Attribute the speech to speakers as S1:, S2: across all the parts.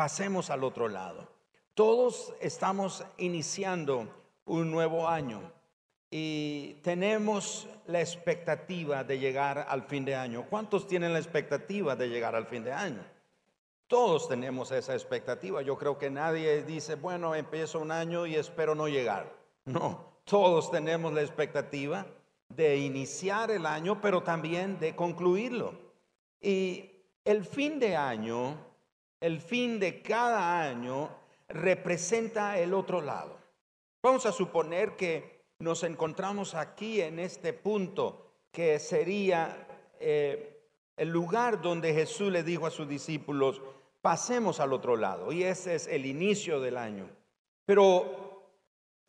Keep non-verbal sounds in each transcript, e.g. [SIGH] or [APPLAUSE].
S1: pasemos al otro lado. Todos estamos iniciando un nuevo año y tenemos la expectativa de llegar al fin de año. ¿Cuántos tienen la expectativa de llegar al fin de año? Todos tenemos esa expectativa. Yo creo que nadie dice, bueno, empiezo un año y espero no llegar. No, todos tenemos la expectativa de iniciar el año, pero también de concluirlo. Y el fin de año, el fin de cada año, representa el otro lado. Vamos a suponer que nos encontramos aquí en este punto, que sería eh, el lugar donde Jesús le dijo a sus discípulos, pasemos al otro lado. Y ese es el inicio del año. Pero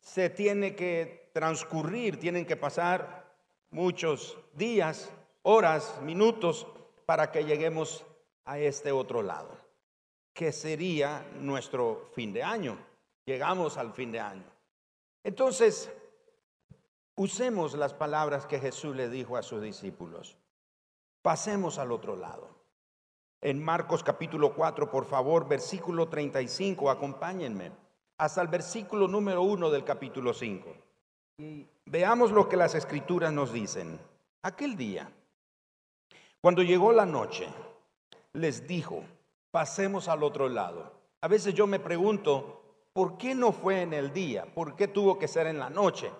S1: se tiene que transcurrir, tienen que pasar muchos días, horas, minutos para que lleguemos a este otro lado, que sería nuestro fin de año. Llegamos al fin de año. Entonces, usemos las palabras que Jesús le dijo a sus discípulos. Pasemos al otro lado. En Marcos capítulo 4, por favor, versículo 35, acompáñenme hasta el versículo número 1 del capítulo 5. Y veamos lo que las escrituras nos dicen. Aquel día, cuando llegó la noche, les dijo, pasemos al otro lado. A veces yo me pregunto, ¿por qué no fue en el día? ¿Por qué tuvo que ser en la noche?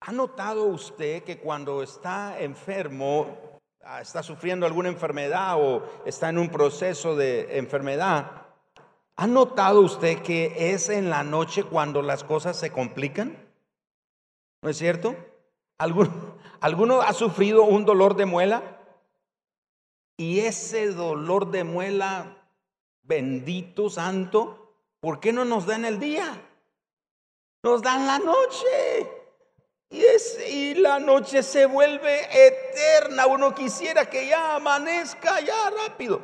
S1: ¿Ha notado usted que cuando está enfermo, ah, está sufriendo alguna enfermedad o está en un proceso de enfermedad, ¿ha notado usted que es en la noche cuando las cosas se complican? ¿No es cierto? ¿Alguno, ¿Alguno ha sufrido un dolor de muela? Y ese dolor de muela, bendito santo, ¿por qué no nos da en el día? Nos da en la noche. Y, es, y la noche se vuelve eterna. Uno quisiera que ya amanezca ya rápido.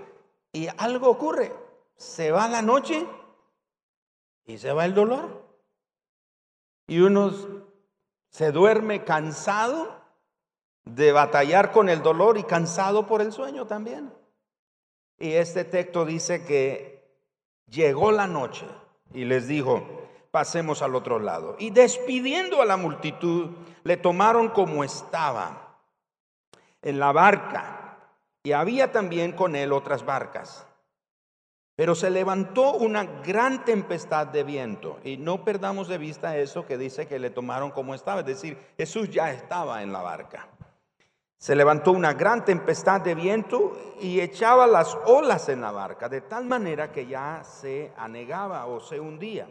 S1: Y algo ocurre. Se va la noche y se va el dolor. Y unos se duerme cansado de batallar con el dolor y cansado por el sueño también. Y este texto dice que llegó la noche y les dijo, pasemos al otro lado. Y despidiendo a la multitud, le tomaron como estaba en la barca. Y había también con él otras barcas. Pero se levantó una gran tempestad de viento. Y no perdamos de vista eso que dice que le tomaron como estaba. Es decir, Jesús ya estaba en la barca. Se levantó una gran tempestad de viento y echaba las olas en la barca, de tal manera que ya se anegaba o se hundía.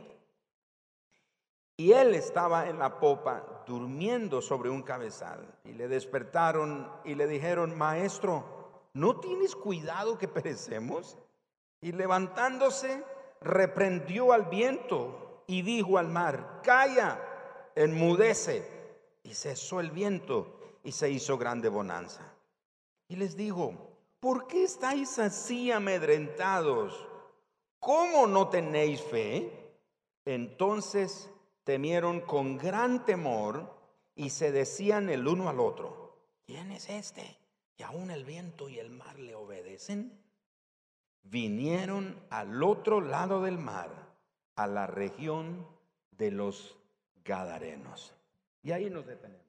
S1: Y él estaba en la popa durmiendo sobre un cabezal. Y le despertaron y le dijeron, maestro, ¿no tienes cuidado que perecemos? Y levantándose, reprendió al viento y dijo al mar, calla, enmudece. Y cesó el viento y se hizo grande bonanza. Y les dijo, ¿por qué estáis así amedrentados? ¿Cómo no tenéis fe? Entonces temieron con gran temor y se decían el uno al otro, ¿quién es este? Y aún el viento y el mar le obedecen vinieron al otro lado del mar, a la región de los Gadarenos. Y ahí nos detenemos.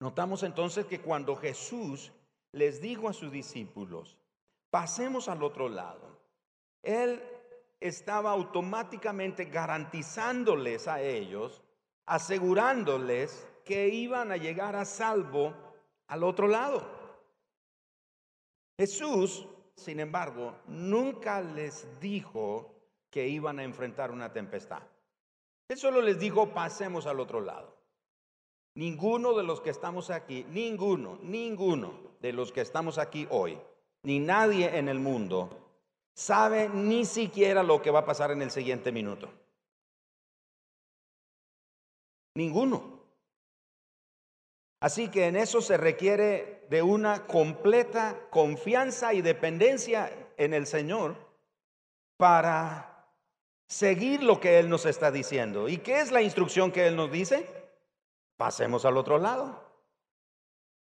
S1: Notamos entonces que cuando Jesús les dijo a sus discípulos, pasemos al otro lado, Él estaba automáticamente garantizándoles a ellos, asegurándoles que iban a llegar a salvo al otro lado. Jesús sin embargo, nunca les dijo que iban a enfrentar una tempestad. Él solo les dijo, pasemos al otro lado. Ninguno de los que estamos aquí, ninguno, ninguno de los que estamos aquí hoy, ni nadie en el mundo, sabe ni siquiera lo que va a pasar en el siguiente minuto. Ninguno. Así que en eso se requiere de una completa confianza y dependencia en el Señor para seguir lo que Él nos está diciendo. ¿Y qué es la instrucción que Él nos dice? Pasemos al otro lado.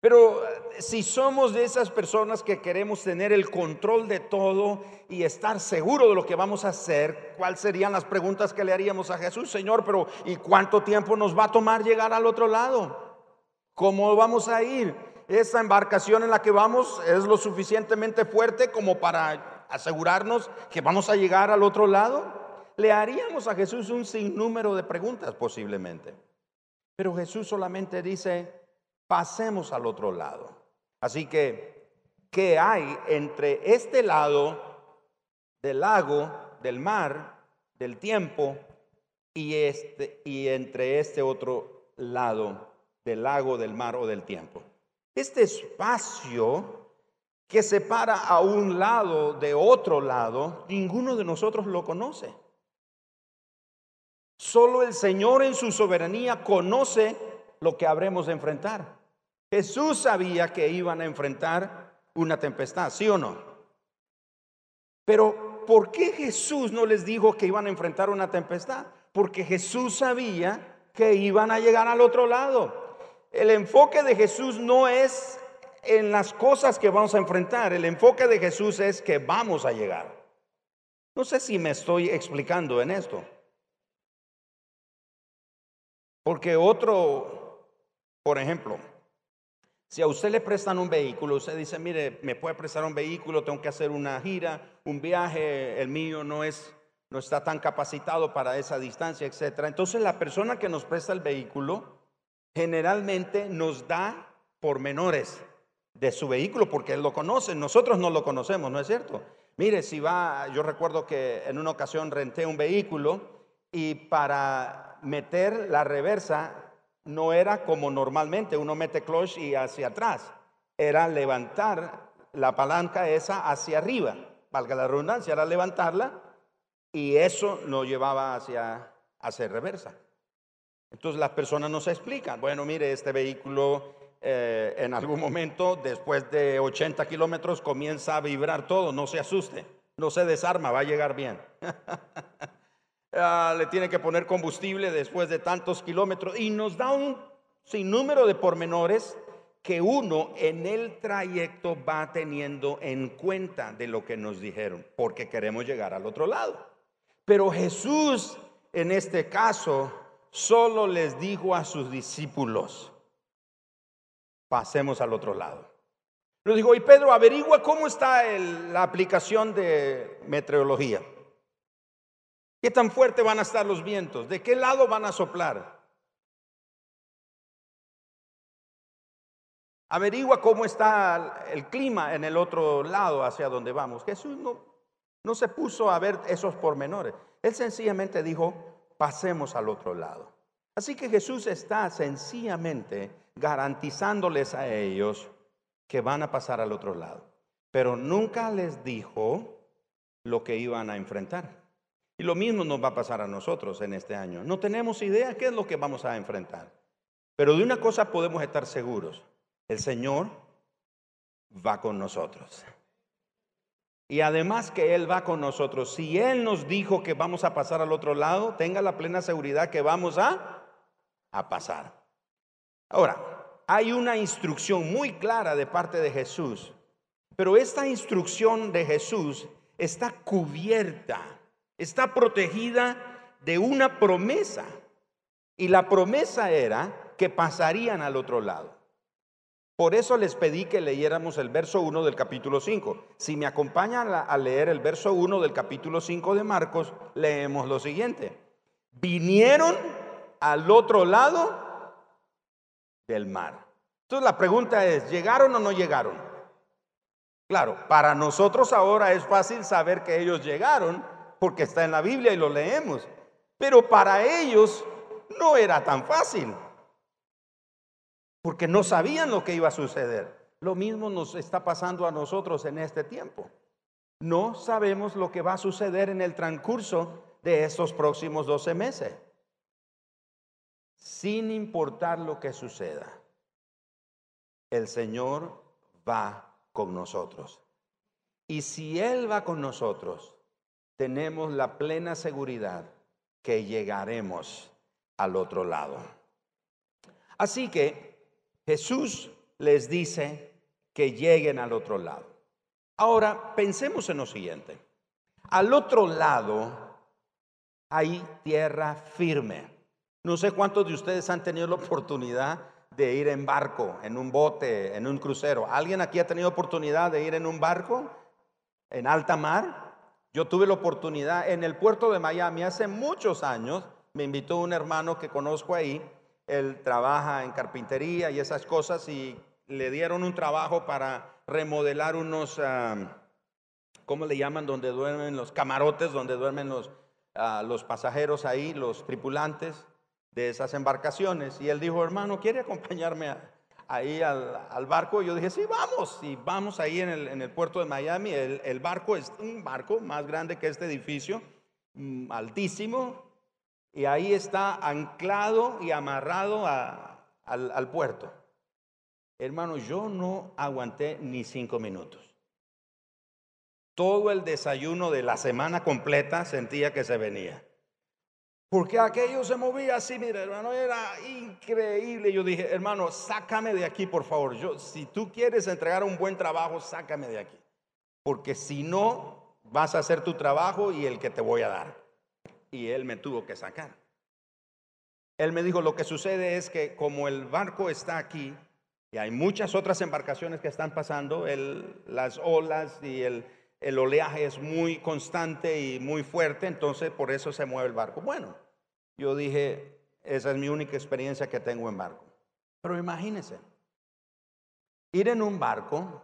S1: Pero eh, si somos de esas personas que queremos tener el control de todo y estar seguro de lo que vamos a hacer, ¿cuáles serían las preguntas que le haríamos a Jesús? Señor, pero ¿y cuánto tiempo nos va a tomar llegar al otro lado? ¿Cómo vamos a ir? ¿Esa embarcación en la que vamos es lo suficientemente fuerte como para asegurarnos que vamos a llegar al otro lado? Le haríamos a Jesús un sinnúmero de preguntas posiblemente. Pero Jesús solamente dice, pasemos al otro lado. Así que, ¿qué hay entre este lado del lago, del mar, del tiempo y, este, y entre este otro lado del lago, del mar o del tiempo? Este espacio que separa a un lado de otro lado, ninguno de nosotros lo conoce. Solo el Señor en su soberanía conoce lo que habremos de enfrentar. Jesús sabía que iban a enfrentar una tempestad, ¿sí o no? Pero ¿por qué Jesús no les dijo que iban a enfrentar una tempestad? Porque Jesús sabía que iban a llegar al otro lado. El enfoque de Jesús no es en las cosas que vamos a enfrentar, el enfoque de Jesús es que vamos a llegar. No sé si me estoy explicando en esto. Porque otro, por ejemplo, si a usted le prestan un vehículo, usted dice, mire, me puede prestar un vehículo, tengo que hacer una gira, un viaje, el mío no es no está tan capacitado para esa distancia, etcétera. Entonces la persona que nos presta el vehículo generalmente nos da pormenores de su vehículo porque él lo conoce, nosotros no lo conocemos, ¿no es cierto? Mire, si va, yo recuerdo que en una ocasión renté un vehículo y para meter la reversa no era como normalmente uno mete clutch y hacia atrás, era levantar la palanca esa hacia arriba, valga la redundancia, era levantarla y eso lo llevaba hacia, hacia reversa. Entonces las personas no se explican, bueno, mire, este vehículo eh, en algún momento, después de 80 kilómetros, comienza a vibrar todo, no se asuste, no se desarma, va a llegar bien. [LAUGHS] Ah, le tiene que poner combustible después de tantos kilómetros y nos da un sinnúmero de pormenores que uno en el trayecto va teniendo en cuenta de lo que nos dijeron, porque queremos llegar al otro lado. Pero Jesús en este caso solo les dijo a sus discípulos, pasemos al otro lado. Lo dijo, y Pedro, averigua cómo está la aplicación de meteorología. ¿Qué tan fuerte van a estar los vientos? ¿De qué lado van a soplar? Averigua cómo está el clima en el otro lado hacia donde vamos. Jesús no, no se puso a ver esos pormenores. Él sencillamente dijo, pasemos al otro lado. Así que Jesús está sencillamente garantizándoles a ellos que van a pasar al otro lado. Pero nunca les dijo lo que iban a enfrentar. Y lo mismo nos va a pasar a nosotros en este año. No tenemos idea qué es lo que vamos a enfrentar. Pero de una cosa podemos estar seguros. El Señor va con nosotros. Y además que Él va con nosotros. Si Él nos dijo que vamos a pasar al otro lado, tenga la plena seguridad que vamos a, a pasar. Ahora, hay una instrucción muy clara de parte de Jesús. Pero esta instrucción de Jesús está cubierta está protegida de una promesa. Y la promesa era que pasarían al otro lado. Por eso les pedí que leyéramos el verso 1 del capítulo 5. Si me acompañan a leer el verso 1 del capítulo 5 de Marcos, leemos lo siguiente. Vinieron al otro lado del mar. Entonces la pregunta es, ¿llegaron o no llegaron? Claro, para nosotros ahora es fácil saber que ellos llegaron porque está en la Biblia y lo leemos. Pero para ellos no era tan fácil, porque no sabían lo que iba a suceder. Lo mismo nos está pasando a nosotros en este tiempo. No sabemos lo que va a suceder en el transcurso de estos próximos 12 meses. Sin importar lo que suceda, el Señor va con nosotros. Y si Él va con nosotros, tenemos la plena seguridad que llegaremos al otro lado. Así que Jesús les dice que lleguen al otro lado. Ahora, pensemos en lo siguiente. Al otro lado hay tierra firme. No sé cuántos de ustedes han tenido la oportunidad de ir en barco, en un bote, en un crucero. ¿Alguien aquí ha tenido oportunidad de ir en un barco en alta mar? Yo tuve la oportunidad en el puerto de Miami hace muchos años. Me invitó un hermano que conozco ahí. Él trabaja en carpintería y esas cosas y le dieron un trabajo para remodelar unos, ah, ¿cómo le llaman? Donde duermen los camarotes, donde duermen los, ah, los pasajeros ahí, los tripulantes de esas embarcaciones. Y él dijo, hermano, ¿quiere acompañarme ahí al, barco? Yo dije, sí, vamos. Y vamos ahí en el, puerto de Miami. El, barco es un barco más grande que este edificio, mm, altísimo. Y ahí está anclado y amarrado al puerto. Hermano, yo no aguanté ni cinco minutos. Todo el desayuno de la semana completa sentía que se venía. Porque aquello se movía así, mira, hermano, era increíble. Yo dije, hermano, sácame de aquí, por favor. Yo, si tú quieres entregar un buen trabajo, sácame de aquí. Porque si no, vas a hacer tu trabajo y el que te voy a dar. Y él me tuvo que sacar. Él me dijo, lo que sucede es que como el barco está aquí y hay muchas otras embarcaciones que están pasando, las olas y el, el oleaje es muy constante y muy fuerte, entonces por eso se mueve el barco. Bueno, yo dije, esa es mi única experiencia que tengo en barco. Pero imagínense, ir en un barco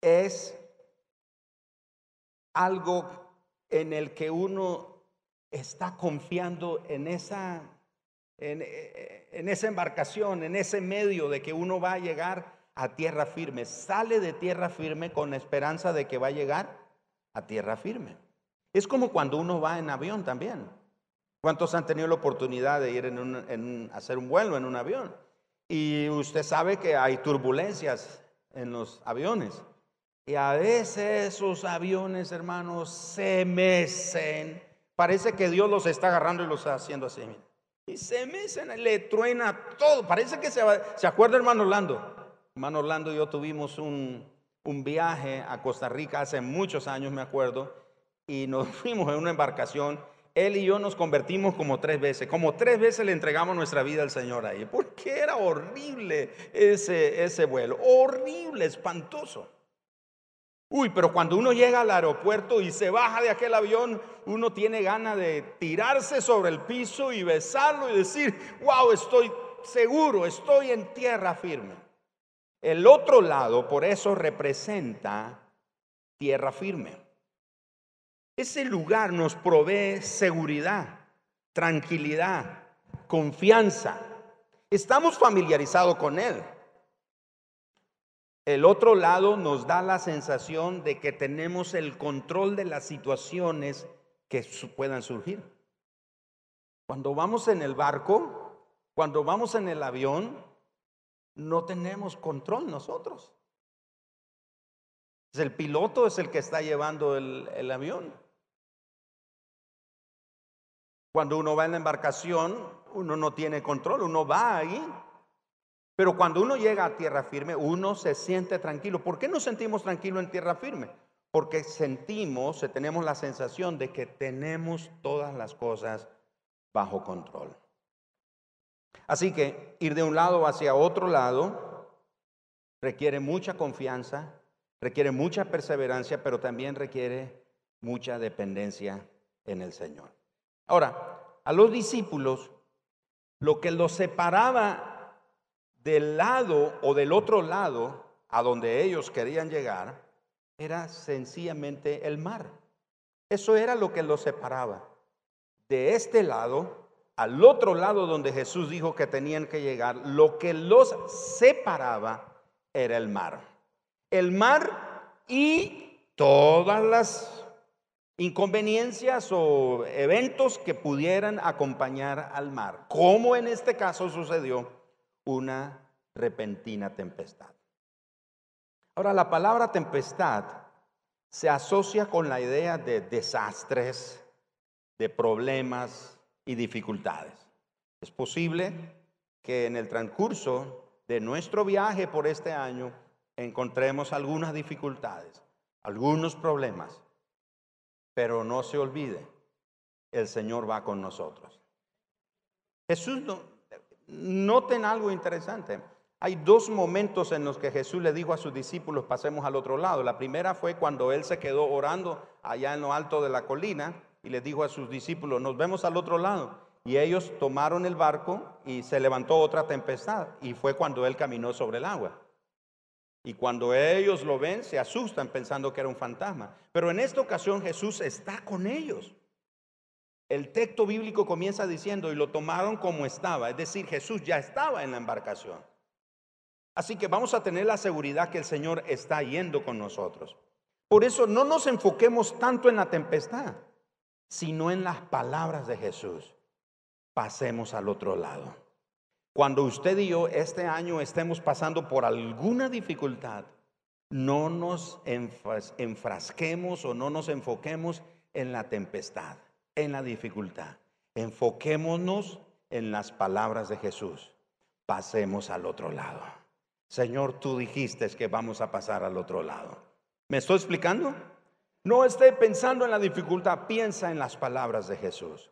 S1: es algo en el que uno está confiando en esa, en, en esa embarcación, en ese medio de que uno va a llegar a tierra firme, sale de tierra firme con la esperanza de que va a llegar a tierra firme. Es como cuando uno va en avión también. ¿Cuántos han tenido la oportunidad de ir en, hacer un vuelo en un avión? Y usted sabe que hay turbulencias en los aviones. Y a veces esos aviones, hermanos, se mecen. Parece que Dios los está agarrando y los está haciendo así. Y se mecen, le truena todo. Parece que se, se acuerda, hermano Orlando, Hermano Orlando y yo tuvimos un, viaje a Costa Rica hace muchos años, me acuerdo, y nos [LAUGHS] fuimos en una embarcación. Él y yo nos convertimos como tres veces, como tres veces le entregamos nuestra vida al Señor ahí, porque era horrible ese, ese vuelo, horrible, espantoso. Uy, pero cuando uno llega al aeropuerto y se baja de aquel avión, uno tiene ganas de tirarse sobre el piso y besarlo y decir, wow, estoy seguro, estoy en tierra firme. El otro lado, por eso, representa tierra firme. Ese lugar nos provee seguridad, tranquilidad, confianza. Estamos familiarizados con él. El otro lado nos da la sensación de que tenemos el control de las situaciones que puedan surgir. Cuando vamos en el barco, cuando vamos en el avión, no tenemos control nosotros. El piloto es el que está llevando el, avión. Cuando uno va en la embarcación, uno no tiene control, uno va ahí. Pero cuando uno llega a tierra firme, uno se siente tranquilo. ¿Por qué nos sentimos tranquilos en tierra firme? Porque sentimos, tenemos la sensación de que tenemos todas las cosas bajo control. Así que ir de un lado hacia otro lado requiere mucha confianza, requiere mucha perseverancia, pero también requiere mucha dependencia en el Señor. Ahora, a los discípulos, lo que los separaba del lado o del otro lado a donde ellos querían llegar, era sencillamente el mar. Eso era lo que los separaba. De este lado al otro lado donde Jesús dijo que tenían que llegar, lo que los separaba era el mar. El mar y todas las inconveniencias o eventos que pudieran acompañar al mar, como en este caso sucedió una repentina tempestad. Ahora, la palabra tempestad se asocia con la idea de desastres, de problemas, y dificultades. Es posible que en el transcurso de nuestro viaje por este año encontremos algunas dificultades, algunos problemas, pero no se olvide, el Señor va con nosotros. Jesús, no, noten algo interesante. Hay dos momentos en los que Jesús le dijo a sus discípulos, pasemos al otro lado. La primera fue cuando él se quedó orando allá en lo alto de la colina y le dijo a sus discípulos, nos vemos al otro lado. Y ellos tomaron el barco y se levantó otra tempestad y fue cuando él caminó sobre el agua. Y cuando ellos lo ven, se asustan pensando que era un fantasma. Pero en esta ocasión Jesús está con ellos. El texto bíblico comienza diciendo, y lo tomaron como estaba, es decir, Jesús ya estaba en la embarcación. Así que vamos a tener la seguridad que el Señor está yendo con nosotros. Por eso no nos enfoquemos tanto en la tempestad, sino en las palabras de Jesús. Pasemos al otro lado. Cuando usted y yo este año estemos pasando por alguna dificultad, no nos enfrasquemos o no nos enfoquemos en la tempestad, en la dificultad. Enfoquémonos en las palabras de Jesús. Pasemos al otro lado. Señor, tú dijiste que vamos a pasar al otro lado. ¿Me estoy explicando? No esté pensando en la dificultad, piensa en las palabras de Jesús.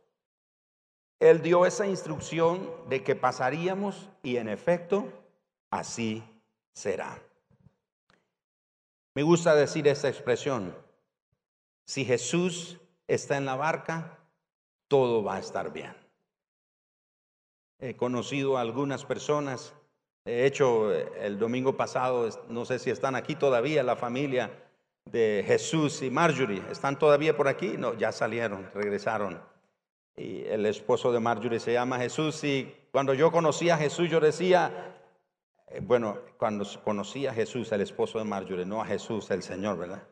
S1: Él dio esa instrucción de que pasaríamos y en efecto así será. Me gusta decir esta expresión. Si Jesús está en la barca, todo va a estar bien. He conocido a algunas personas, he hecho el domingo pasado, no sé si están aquí todavía, la familia de Jesús y Marjorie, ¿están todavía por aquí? No, ya salieron, regresaron y el esposo de Marjorie se llama Jesús y cuando yo conocía a Jesús yo decía, eh, bueno, cuando conocía a Jesús, el esposo de Marjorie, no a Jesús, el Señor, ¿verdad?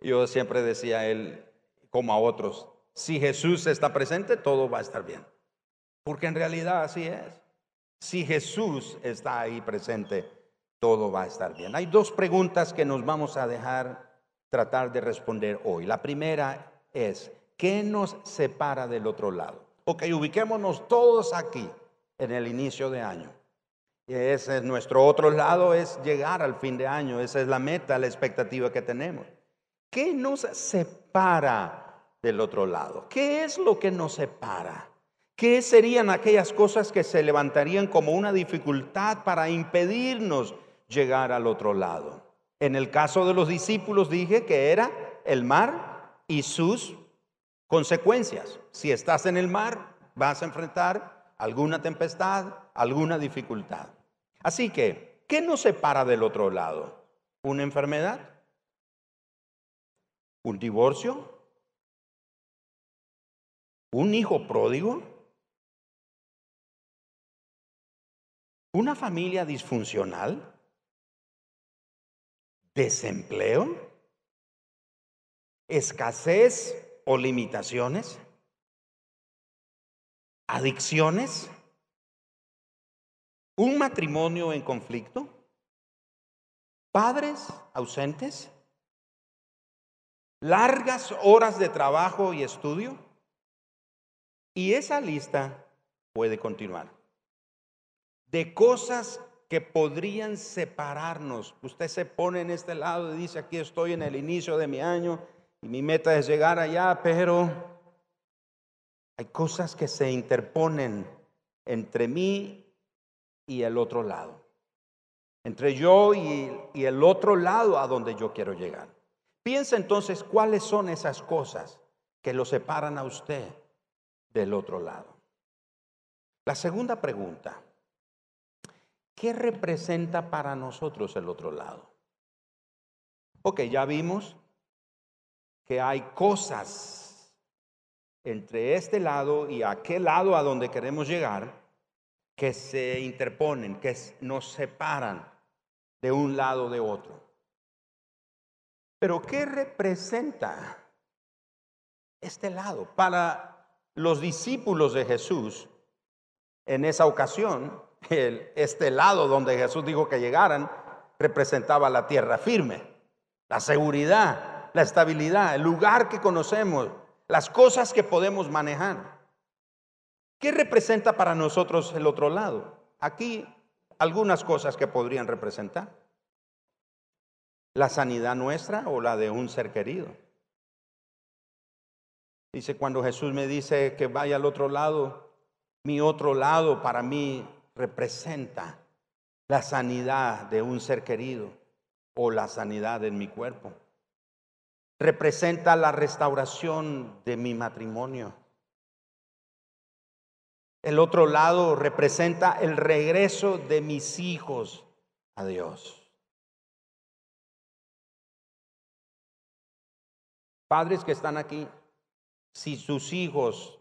S1: Yo siempre decía a él, como a otros, si Jesús está presente, todo va a estar bien. Porque en realidad así es. Si Jesús está ahí presente, todo va a estar bien. Hay dos preguntas que nos vamos a dejar tratar de responder hoy. La primera es, ¿Qué nos separa del otro lado? Ok, ubiquémonos todos aquí en el inicio de año. Ese es nuestro otro lado, es llegar al fin de año. Esa es la meta, la expectativa que tenemos. ¿Qué nos separa del otro lado? ¿Qué es lo que nos separa? ¿Qué serían aquellas cosas que se levantarían como una dificultad para impedirnos llegar al otro lado? En el caso de los discípulos dije que era el mar y sus Consecuencias. Si estás en el mar, vas a enfrentar alguna tempestad, alguna dificultad. Así que, ¿qué nos separa del otro lado? ¿Una enfermedad? ¿Un divorcio? ¿Un hijo pródigo? ¿Una familia disfuncional? ¿Desempleo? ¿Escasez o limitaciones, adicciones, un matrimonio en conflicto, padres ausentes, largas horas de trabajo y estudio. Y esa lista puede continuar. De cosas que podrían separarnos. Usted se pone en este lado y dice, aquí estoy en el inicio de mi año y mi meta es llegar allá, pero hay cosas que se interponen entre mí y el otro lado. Entre yo y, y el otro lado a donde yo quiero llegar. Piensa entonces cuáles son esas cosas que lo separan a usted del otro lado. La segunda pregunta, ¿qué representa para nosotros el otro lado? Ok, ya vimos que hay cosas entre este lado y aquel lado a donde queremos llegar que se interponen, que nos separan de un lado de otro. Pero ¿qué representa este lado? Para los discípulos de Jesús, en esa ocasión, este lado donde Jesús dijo que llegaran, representaba la tierra firme, la seguridad, la estabilidad, el lugar que conocemos, las cosas que podemos manejar. ¿Qué representa para nosotros el otro lado? Aquí algunas cosas que podrían representar. La sanidad nuestra o la de un ser querido. Dice, cuando Jesús me dice que vaya al otro lado, mi otro lado para mí representa la sanidad de un ser querido o la sanidad en mi cuerpo. Representa la restauración de mi matrimonio. El otro lado representa el regreso de mis hijos a Dios. Padres que están aquí, si sus hijos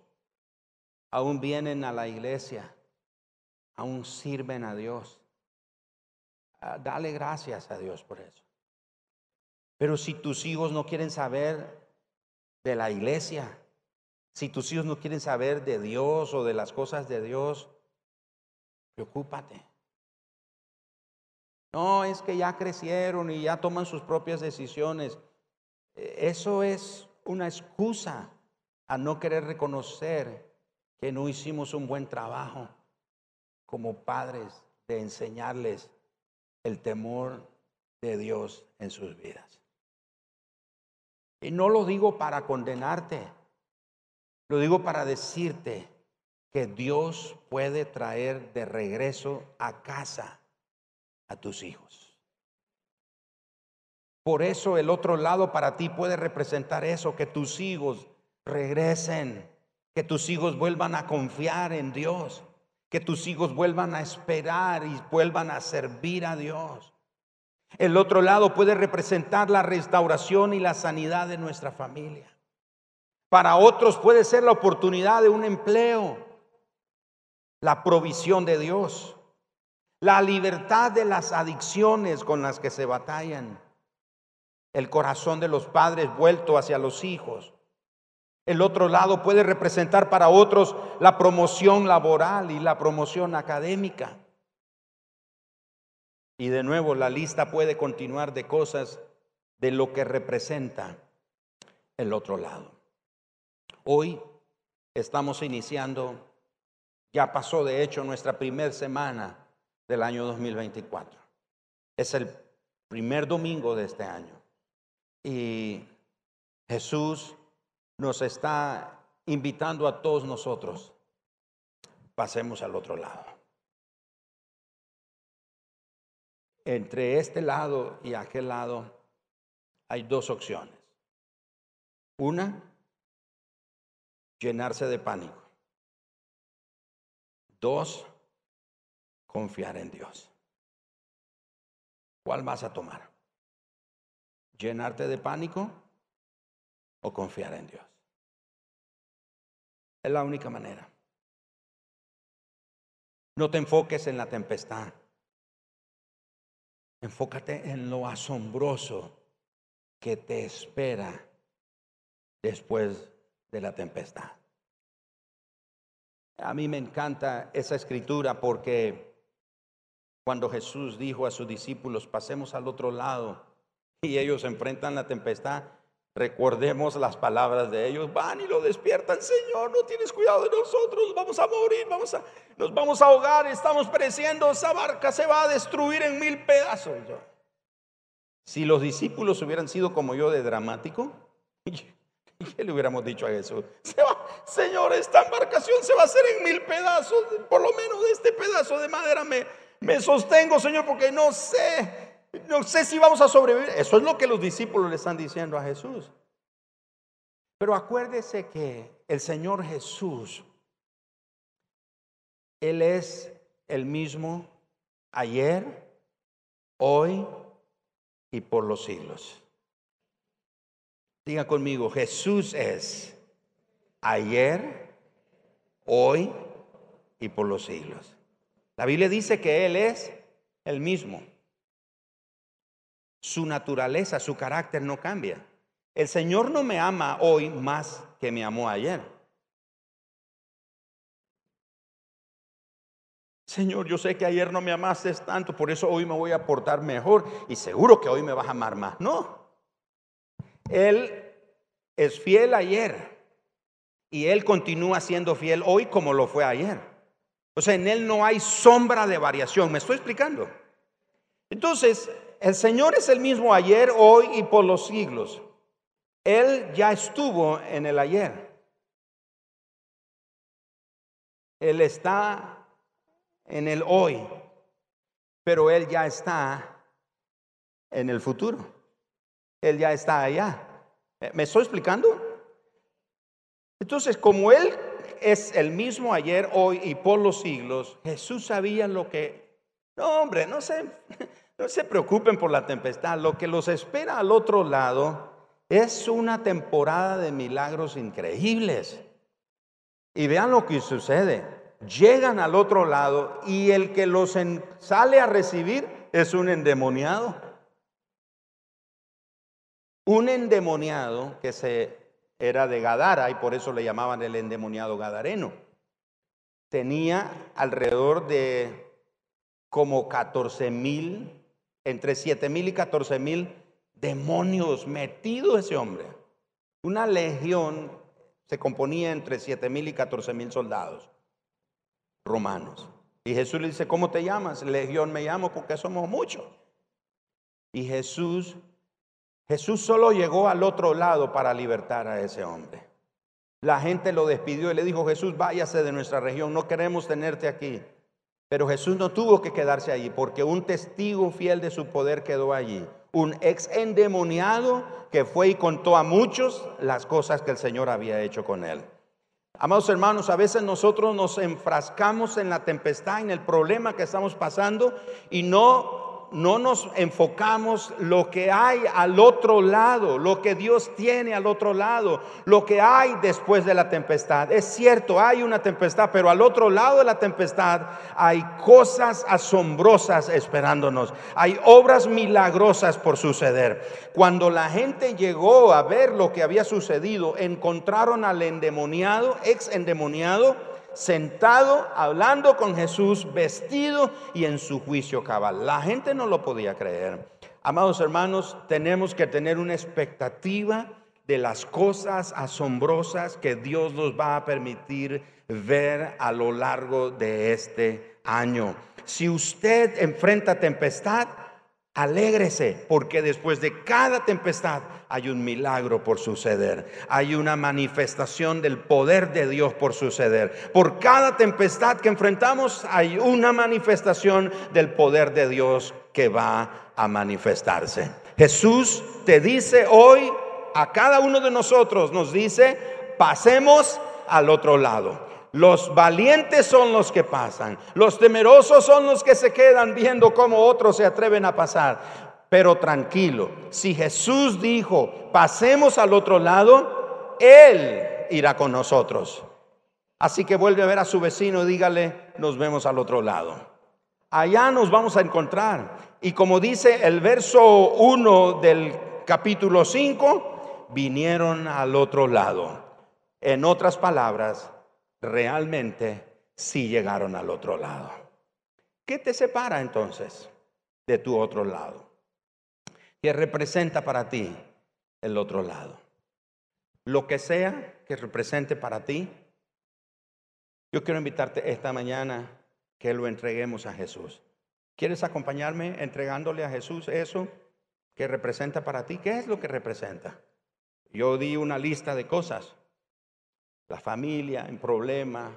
S1: aún vienen a la iglesia, aún sirven a Dios, ah, dale gracias a Dios por eso. Pero si tus hijos no quieren saber de la iglesia, si tus hijos no quieren saber de Dios o de las cosas de Dios, preocúpate. No, es que ya crecieron y ya toman sus propias decisiones. E, eso es una excusa a no querer reconocer que no hicimos un buen trabajo como padres de enseñarles el temor de Dios en sus vidas. Y no lo digo para condenarte, lo digo para decirte que Dios puede traer de regreso a casa a tus hijos. Por eso el otro lado para ti puede representar eso, que tus hijos regresen, que tus hijos vuelvan a confiar en Dios, que tus hijos vuelvan a esperar y vuelvan a servir a Dios. El otro lado puede representar la restauración y la sanidad de nuestra familia. Para otros puede ser la oportunidad de un empleo, la provisión de Dios, la libertad de las adicciones con las que se batallan, el corazón de los padres vuelto hacia los hijos. El otro lado puede representar para otros la promoción laboral y la promoción académica. Y de nuevo la lista puede continuar de cosas de lo que representa el otro lado. Hoy estamos iniciando, ya pasó de hecho nuestra primera semana del año 2024. Es el primer domingo de este año. Y Jesús nos está invitando a todos nosotros. Pasemos al otro lado. entre este lado y aquel lado hay dos opciones. Una, llenarse de pánico. Dos, confiar en Dios. ¿Cuál vas a tomar? ¿Llenarte de pánico o confiar en Dios? Es la única manera. No te enfoques en la tempestad. Enfócate en lo asombroso que te espera después de la tempestad. A mí me encanta esa escritura porque cuando Jesús dijo a sus discípulos, pasemos al otro lado, y ellos enfrentan la tempestad, Recordemos las palabras de ellos, van y lo despiertan, Señor, no tienes cuidado de nosotros, vamos a morir, vamos a, nos vamos a ahogar, estamos pereciendo, esa barca se va a destruir en mil pedazos. Si los discípulos hubieran sido como yo de dramático, [LAUGHS] ¿qué le hubiéramos dicho a Jesús? Señor, esta embarcación se va a hacer en mil pedazos, por lo menos de este pedazo de madera me, me sostengo, Señor, porque no sé no sé si vamos a sobrevivir. Eso es lo que los discípulos le están diciendo a Jesús. Pero acuérdese que el Señor Jesús, Él es el mismo ayer, hoy y por los siglos. Diga conmigo, Jesús es ayer, hoy y por los siglos. La Biblia dice que Él es el mismo su naturaleza, su carácter no cambia. El Señor no me ama hoy más que me amó ayer. Señor, yo sé que ayer no me amaste tanto, por eso hoy me voy a portar mejor y seguro que hoy me vas a amar más. No. Él es fiel ayer y Él continúa siendo fiel hoy como lo fue ayer. O sea, en Él no hay sombra de variación. ¿Me estoy explicando? Entonces, el Señor es el mismo ayer, hoy y por los siglos. Él ya estuvo en el ayer. Él está en el hoy, pero Él ya está en el futuro. Él ya está allá. ¿Me estoy explicando? Entonces, como Él es el mismo ayer, hoy y por los siglos, Jesús sabía lo que... No, hombre, no se, no se preocupen por la tempestad. Lo que los espera al otro lado es una temporada de milagros increíbles. Y vean lo que sucede. Llegan al otro lado y el que los sale a recibir es un endemoniado. Un endemoniado que se era de Gadara y por eso le llamaban el endemoniado gadareno. Tenía alrededor de como 14 mil, entre 7 mil y 14 mil demonios metidos ese hombre. Una legión se componía entre 7 mil y 14 mil soldados romanos. Y Jesús le dice, ¿cómo te llamas? Legión me llamo porque somos muchos. Y Jesús Jesús solo llegó al otro lado para libertar a ese hombre. La gente lo despidió y le dijo, Jesús, váyase de nuestra región, no queremos tenerte aquí. Pero Jesús no tuvo que quedarse allí porque un testigo fiel de su poder quedó allí. Un ex endemoniado que fue y contó a muchos las cosas que el Señor había hecho con él. Amados hermanos, a veces nosotros nos enfrascamos en la tempestad, en el problema que estamos pasando y no no nos enfocamos lo que hay al otro lado, lo que Dios tiene al otro lado, lo que hay después de la tempestad. Es cierto, hay una tempestad, pero al otro lado de la tempestad hay cosas asombrosas esperándonos. Hay obras milagrosas por suceder. Cuando la gente llegó a ver lo que había sucedido, encontraron al endemoniado, ex endemoniado, sentado hablando con Jesús, vestido y en su juicio cabal. La gente no lo podía creer. Amados hermanos, tenemos que tener una expectativa de las cosas asombrosas que Dios nos va a permitir ver a lo largo de este año. Si usted enfrenta tempestad, Alégrese, porque después de cada tempestad hay un milagro por suceder. Hay una manifestación del poder de Dios por suceder. Por cada tempestad que enfrentamos hay una manifestación del poder de Dios que va a manifestarse. Jesús te dice hoy a cada uno de nosotros, nos dice, pasemos al otro lado. Los valientes son los que pasan. Los temerosos son los que se quedan viendo cómo otros se atreven a pasar. Pero tranquilo, si Jesús dijo, pasemos al otro lado, Él irá con nosotros. Así que vuelve a ver a su vecino y dígale, nos vemos al otro lado. Allá nos vamos a encontrar. Y como dice el verso 1 del capítulo 5, vinieron al otro lado. En otras palabras, realmente sí llegaron al otro lado. ¿Qué te separa entonces de tu otro lado? ¿Qué representa para ti el otro lado? Lo que sea que represente para ti, yo quiero invitarte esta mañana que lo entreguemos a Jesús. ¿Quieres acompañarme entregándole a Jesús eso que representa para ti? ¿Qué es lo que representa? Yo di una lista de cosas la familia en problema,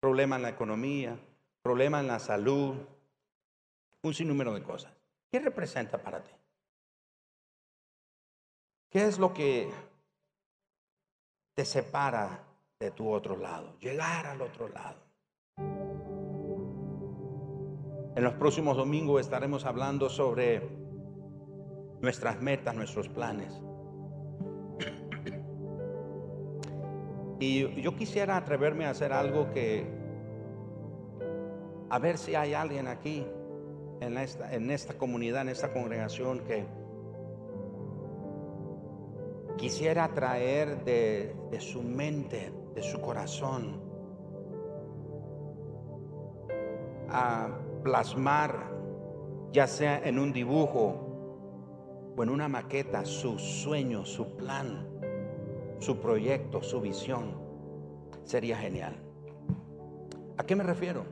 S1: problema en la economía, problema en la salud, un sinnúmero de cosas. ¿Qué representa para ti? ¿Qué es lo que te separa de tu otro lado? Llegar al otro lado. En los próximos domingos estaremos hablando sobre nuestras metas, nuestros planes. Y yo quisiera atreverme a hacer algo que, a ver si hay alguien aquí en esta, en esta comunidad, en esta congregación que quisiera traer de, de su mente, de su corazón, a plasmar, ya sea en un dibujo o en una maqueta, su sueño, su plan su proyecto, su visión, sería genial. ¿A qué me refiero?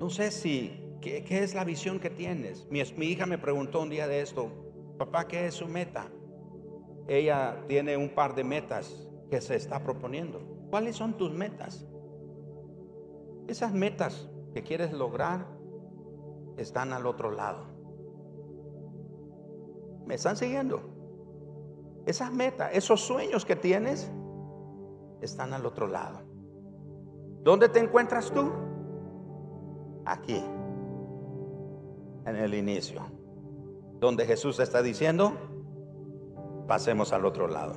S1: No sé si, ¿qué, es la visión que tienes? Mi, mi hija me preguntó un día de esto, papá, ¿qué es su meta? Ella tiene un par de metas que se está proponiendo. ¿Cuáles son tus metas? Esas metas que quieres lograr están al otro lado. ¿Me están siguiendo? Esas metas, esos sueños que tienes, están al otro lado. ¿Dónde te encuentras tú? Aquí, en el inicio, donde Jesús está diciendo, pasemos al otro lado.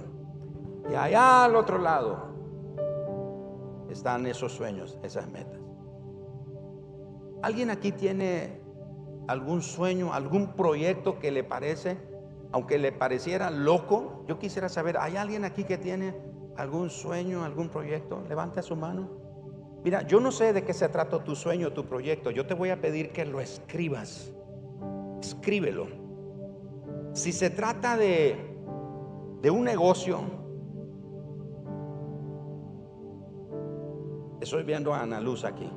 S1: Y allá al otro lado están esos sueños, esas metas. ¿Alguien aquí tiene algún sueño, algún proyecto que le parece, aunque le pareciera loco? Yo quisiera saber, ¿hay alguien aquí que tiene algún sueño, algún proyecto? Levante su mano. Mira, yo no sé de qué se trata tu sueño, tu proyecto. Yo te voy a pedir que lo escribas. Escríbelo. Si se trata de, de un negocio, estoy viendo a Ana Luz aquí.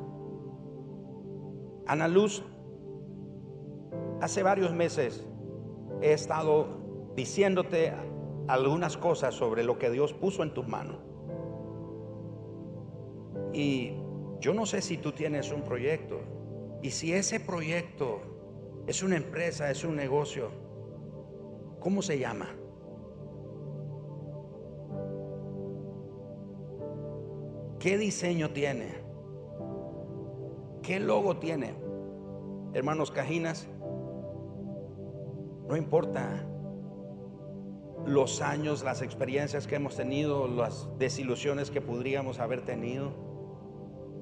S1: Ana Luz, hace varios meses he estado diciéndote algunas cosas sobre lo que Dios puso en tus manos. Y yo no sé si tú tienes un proyecto y si ese proyecto es una empresa, es un negocio, ¿cómo se llama? ¿Qué diseño tiene? ¿Qué logo tiene? Hermanos Cajinas, no importa los años, las experiencias que hemos tenido, las desilusiones que podríamos haber tenido,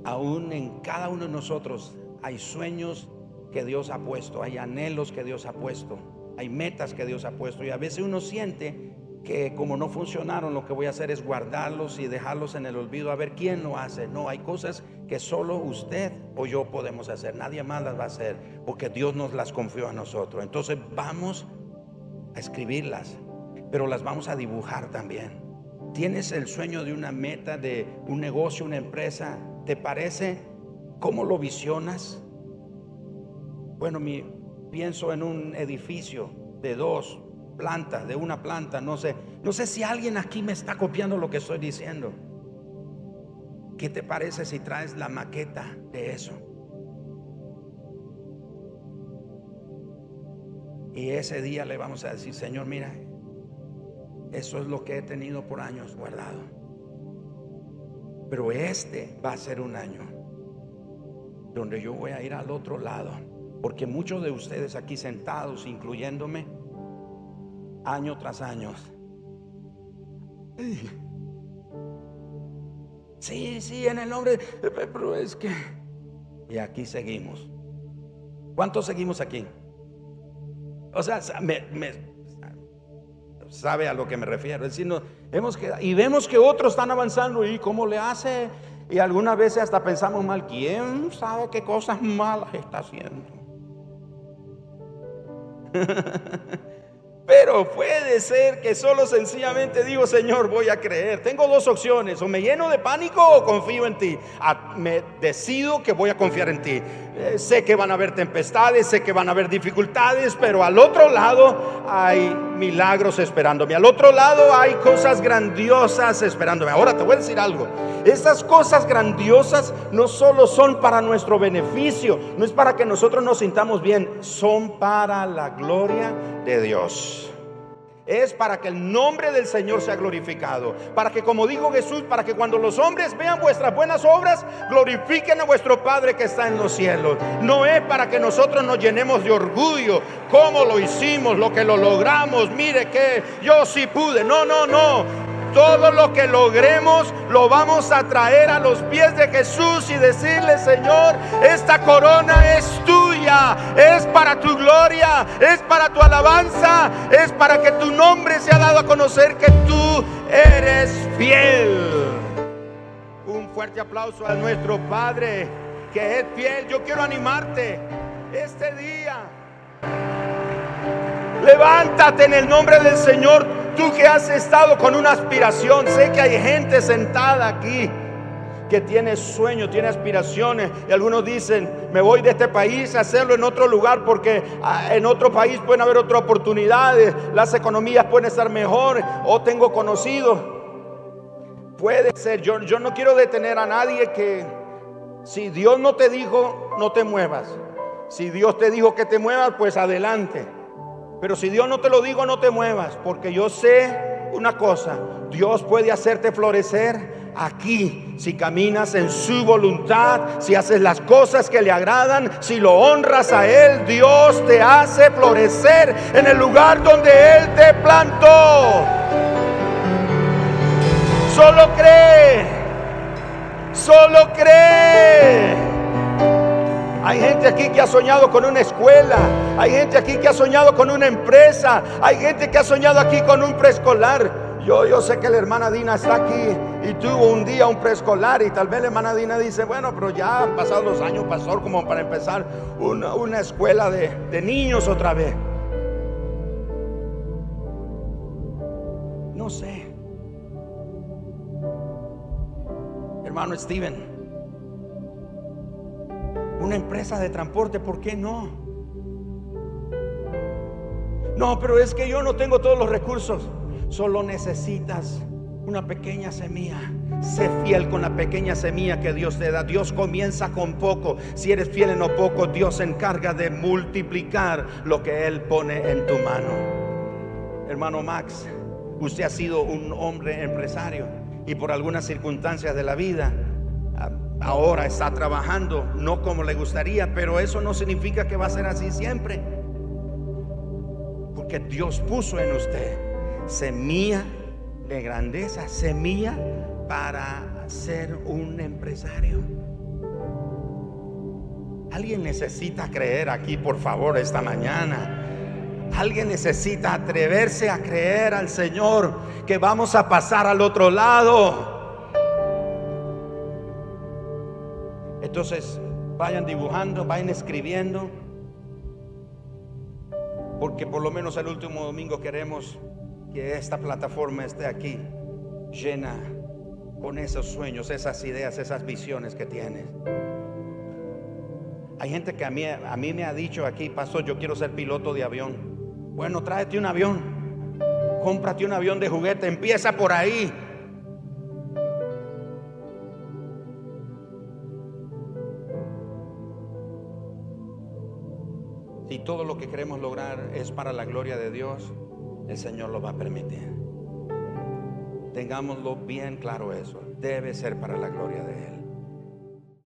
S1: aún en cada uno de nosotros hay sueños que Dios ha puesto, hay anhelos que Dios ha puesto, hay metas que Dios ha puesto y a veces uno siente que como no funcionaron, lo que voy a hacer es guardarlos y dejarlos en el olvido a ver quién lo hace. No, hay cosas que solo usted o yo podemos hacer, nadie más las va a hacer, porque Dios nos las confió a nosotros. Entonces vamos a escribirlas, pero las vamos a dibujar también. ¿Tienes el sueño de una meta, de un negocio, una empresa? ¿Te parece? ¿Cómo lo visionas? Bueno, mi, pienso en un edificio de dos, planta, de una planta, no sé. No sé si alguien aquí me está copiando lo que estoy diciendo. ¿Qué te parece si traes la maqueta de eso? Y ese día le vamos a decir, Señor, mira, eso es lo que he tenido por años guardado. Pero este va a ser un año donde yo voy a ir al otro lado. Porque muchos de ustedes aquí sentados, incluyéndome, año tras año. Sí, sí, en el nombre, pero es que... Y aquí seguimos. ¿Cuántos seguimos aquí? O sea, me, sabe a lo que me refiero. Es decir, hemos quedado, y vemos que otros están avanzando y cómo le hace. Y algunas veces hasta pensamos mal, ¿quién sabe qué cosas malas está haciendo? [LAUGHS] Puede ser que solo sencillamente digo, Señor, voy a creer. Tengo dos opciones, o me lleno de pánico o confío en ti. Ah, me decido que voy a confiar en ti. Eh, sé que van a haber tempestades, sé que van a haber dificultades, pero al otro lado hay milagros esperándome. Al otro lado hay cosas grandiosas esperándome. Ahora te voy a decir algo. Estas cosas grandiosas no solo son para nuestro beneficio, no es para que nosotros nos sintamos bien, son para la gloria de Dios es para que el nombre del Señor sea glorificado. Para que, como dijo Jesús, para que cuando los hombres vean vuestras buenas obras, glorifiquen a vuestro Padre que está en los cielos. No es para que nosotros nos llenemos de orgullo, cómo lo hicimos, lo que lo logramos, mire que yo sí pude. No, no, no. Todo lo que logremos lo vamos a traer a los pies de Jesús y decirle, Señor, esta corona es tuya, es para tu gloria, es para tu alabanza, es para que tu nombre sea dado a conocer que tú eres fiel. Un fuerte aplauso a nuestro Padre que es fiel. Yo quiero animarte este día. Levántate en el nombre del Señor Tú que has estado con una aspiración, sé que hay gente sentada aquí que tiene sueños, tiene aspiraciones. Y algunos dicen, me voy de este país a hacerlo en otro lugar porque ah, en otro país pueden haber otras oportunidades, las economías pueden estar mejor o tengo conocidos. Puede ser, yo, yo no quiero detener a nadie que si Dios no te dijo, no te muevas. Si Dios te dijo que te muevas, pues adelante. Pero si Dios no te lo digo, no te muevas, porque yo sé una cosa, Dios puede hacerte florecer aquí si caminas en su voluntad, si haces las cosas que le agradan, si lo honras a Él, Dios te hace florecer en el lugar donde Él te plantó. Solo cree, solo cree. Hay gente aquí que ha soñado con una escuela. Hay gente aquí que ha soñado con una empresa. Hay gente que ha soñado aquí con un preescolar. Yo, yo sé que la hermana Dina está aquí y tuvo un día un preescolar y tal vez la hermana Dina dice, bueno, pero ya han pasado los años, pastor, como para empezar una, escuela de, de niños otra vez. No sé. Hermano Steven, una empresa de transporte, ¿por qué no? No, pero es que yo no tengo todos los recursos. Solo necesitas una pequeña semilla. Sé fiel con la pequeña semilla que Dios te da. Dios comienza con poco. Si eres fiel en lo poco, Dios se encarga de multiplicar lo que Él pone en tu mano. Hermano Max, usted ha sido un hombre empresario y por algunas circunstancias de la vida ahora está trabajando, no como le gustaría, pero eso no significa que va a ser así siempre. Porque Dios puso en usted semilla de grandeza, semilla para ser un empresario. Alguien necesita creer aquí, por favor, esta mañana. Alguien necesita atreverse a creer al Señor que vamos a pasar al otro lado. Entonces, vayan dibujando, vayan escribiendo, porque por lo menos el último domingo queremos que esta plataforma esté aquí llena con esos sueños, esas ideas, esas visiones que tienes. Hay gente que a mí, a mí me ha dicho aquí, pastor, yo quiero ser piloto de avión. Bueno, tráete un avión, cómprate un avión de juguete, empieza por ahí. Si todo lo que queremos lograr es para la gloria de Dios, el Señor lo va a permitir. Tengámoslo bien claro eso. Debe ser para la gloria de Él.